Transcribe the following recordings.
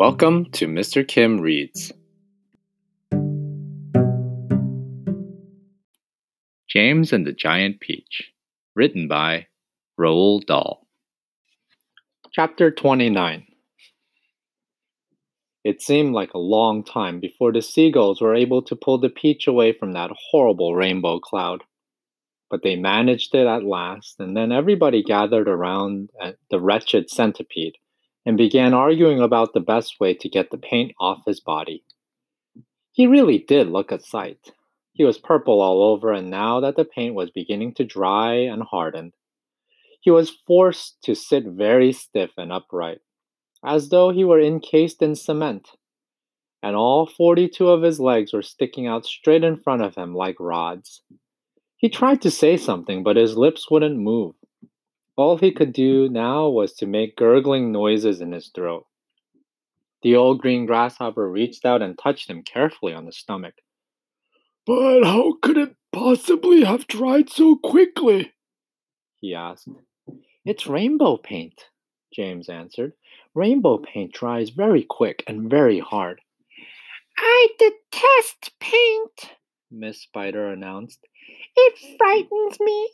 Welcome to Mr. Kim Reads. James and the Giant Peach, written by Roald Dahl. Chapter 29 It seemed like a long time before the seagulls were able to pull the peach away from that horrible rainbow cloud. But they managed it at last, and then everybody gathered around uh, the wretched centipede and began arguing about the best way to get the paint off his body. He really did look a sight. He was purple all over, and now that the paint was beginning to dry and harden, he was forced to sit very stiff and upright, as though he were encased in cement, and all 42 of his legs were sticking out straight in front of him like rods. He tried to say something, but his lips wouldn't move. All he could do now was to make gurgling noises in his throat. The old green grasshopper reached out and touched him carefully on the stomach. But how could it possibly have dried so quickly? he asked. It's rainbow paint, James answered. Rainbow paint dries very quick and very hard. I detest paint, Miss Spider announced. It frightens me.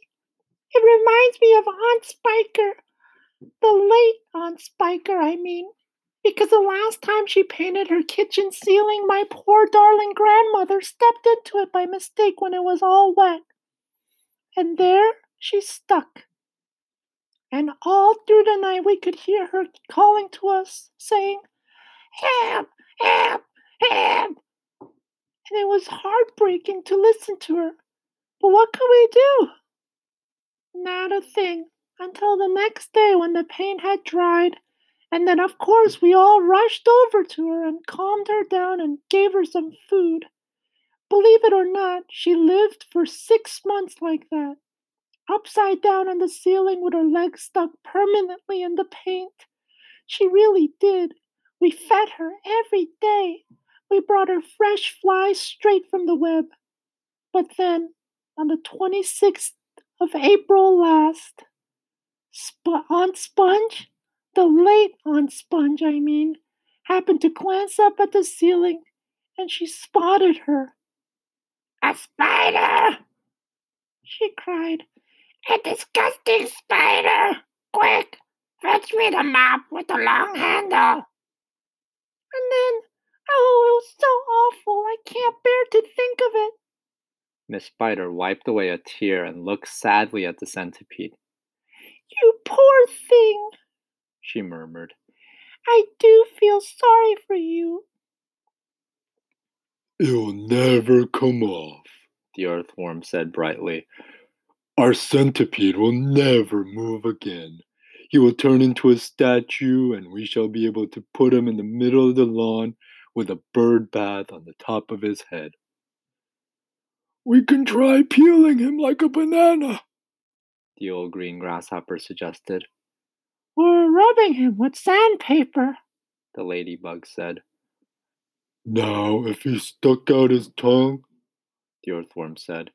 It reminds me of Aunt Spiker, the late Aunt Spiker, I mean, because the last time she painted her kitchen ceiling, my poor darling grandmother stepped into it by mistake when it was all wet. And there she stuck. And all through the night we could hear her calling to us, saying, Help! Help! Help! And it was heartbreaking to listen to her. But what could we do? Not a thing until the next day when the paint had dried. And then, of course, we all rushed over to her and calmed her down and gave her some food. Believe it or not, she lived for six months like that, upside down on the ceiling with her legs stuck permanently in the paint. She really did. We fed her every day. We brought her fresh flies straight from the web. But then, on the 26th of April last. Sp- Aunt Sponge, the late Aunt Sponge, I mean, happened to glance up at the ceiling and she spotted her. A spider! She cried. A disgusting spider! Quick, fetch me the mop with the long handle. And then, oh, it was so awful. I can't bear to think of it. Miss Spider wiped away a tear and looked sadly at the centipede. You poor thing, she murmured. I do feel sorry for you. It'll never come off, the earthworm said brightly. Our centipede will never move again. He will turn into a statue, and we shall be able to put him in the middle of the lawn with a bird bath on the top of his head. We can try peeling him like a banana, the old green grasshopper suggested. Or rubbing him with sandpaper, the ladybug said. Now, if he stuck out his tongue, the earthworm said,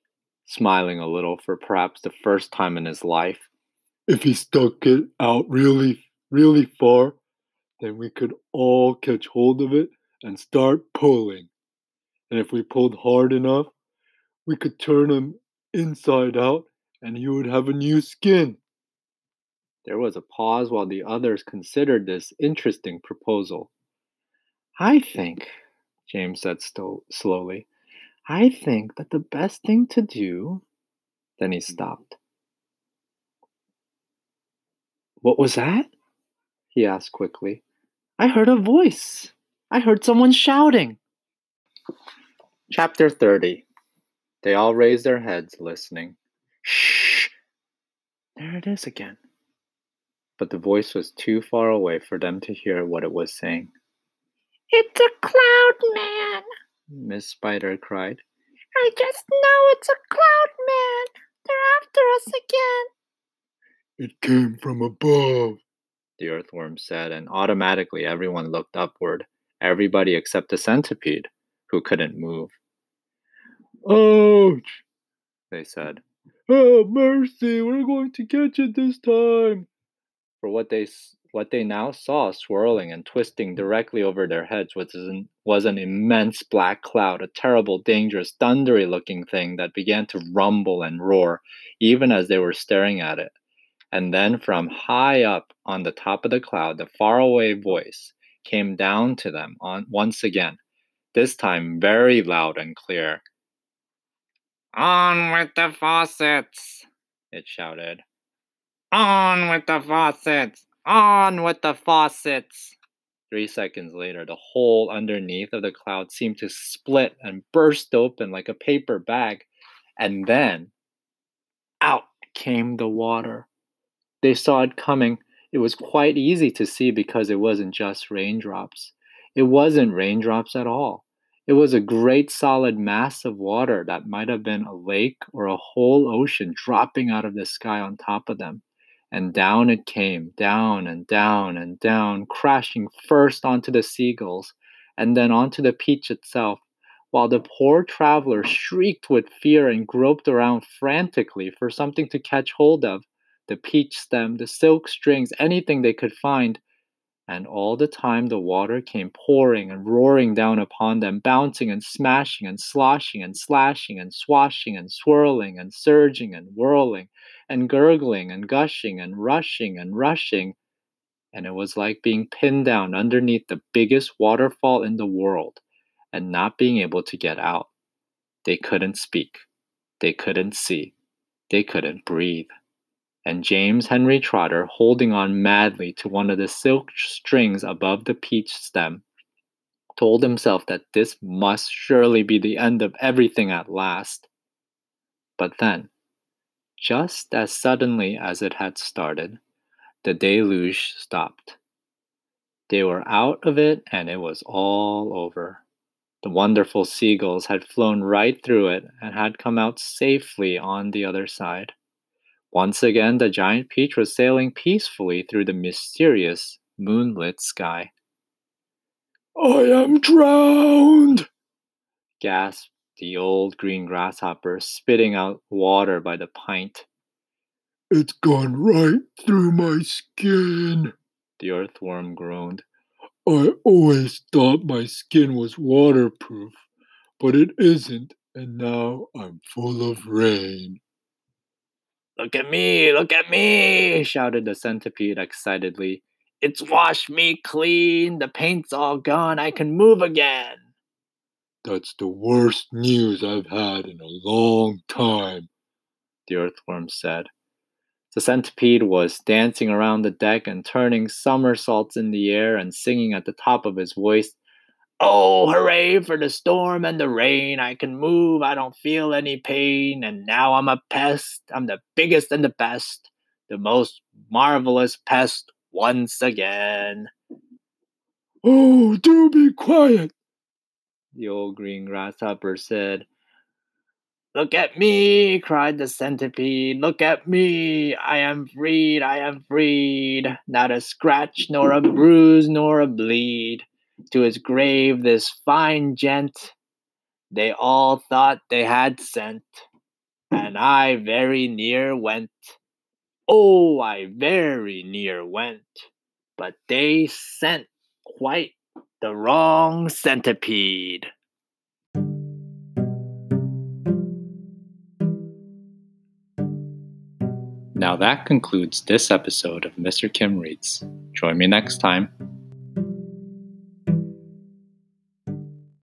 smiling a little for perhaps the first time in his life. If he stuck it out really, really far, then we could all catch hold of it and start pulling. And if we pulled hard enough, we could turn him inside out and he would have a new skin. There was a pause while the others considered this interesting proposal. I think, James said sto- slowly, I think that the best thing to do. Then he stopped. What was that? He asked quickly. I heard a voice. I heard someone shouting. Chapter 30 they all raised their heads, listening. Shh! There it is again. But the voice was too far away for them to hear what it was saying. It's a cloud man, Miss Spider cried. I just know it's a cloud man. They're after us again. It came from above, the earthworm said, and automatically everyone looked upward, everybody except the centipede, who couldn't move. Ouch! They said. Oh, mercy, we're going to catch it this time. For what they what they now saw swirling and twisting directly over their heads was an, was an immense black cloud, a terrible, dangerous, thundery looking thing that began to rumble and roar even as they were staring at it. And then from high up on the top of the cloud, the faraway voice came down to them on, once again, this time very loud and clear. On with the faucets, it shouted. On with the faucets! On with the faucets! Three seconds later, the hole underneath of the cloud seemed to split and burst open like a paper bag. And then, out came the water. They saw it coming. It was quite easy to see because it wasn't just raindrops. It wasn't raindrops at all. It was a great solid mass of water that might have been a lake or a whole ocean dropping out of the sky on top of them. And down it came, down and down and down, crashing first onto the seagulls and then onto the peach itself, while the poor traveler shrieked with fear and groped around frantically for something to catch hold of the peach stem, the silk strings, anything they could find. And all the time the water came pouring and roaring down upon them, bouncing and smashing and sloshing and slashing and swashing and swirling and surging and whirling and gurgling and gushing and rushing and rushing. And it was like being pinned down underneath the biggest waterfall in the world and not being able to get out. They couldn't speak. They couldn't see. They couldn't breathe. And James Henry Trotter, holding on madly to one of the silk strings above the peach stem, told himself that this must surely be the end of everything at last. But then, just as suddenly as it had started, the deluge stopped. They were out of it and it was all over. The wonderful seagulls had flown right through it and had come out safely on the other side. Once again, the giant peach was sailing peacefully through the mysterious moonlit sky. I am drowned! gasped the old green grasshopper spitting out water by the pint. It's gone right through my skin, the earthworm groaned. I always thought my skin was waterproof, but it isn't, and now I'm full of rain. Look at me, look at me, shouted the centipede excitedly. It's washed me clean, the paint's all gone, I can move again. That's the worst news I've had in a long time, the earthworm said. The centipede was dancing around the deck and turning somersaults in the air and singing at the top of his voice, Oh, hooray for the storm and the rain. I can move, I don't feel any pain, and now I'm a pest. I'm the biggest and the best, the most marvelous pest once again. Oh, do be quiet, the old green grasshopper said. Look at me, cried the centipede. Look at me. I am freed, I am freed. Not a scratch, nor a bruise, nor a bleed. To his grave, this fine gent they all thought they had sent, and I very near went. Oh, I very near went, but they sent quite the wrong centipede. Now that concludes this episode of Mr. Kim Reads. Join me next time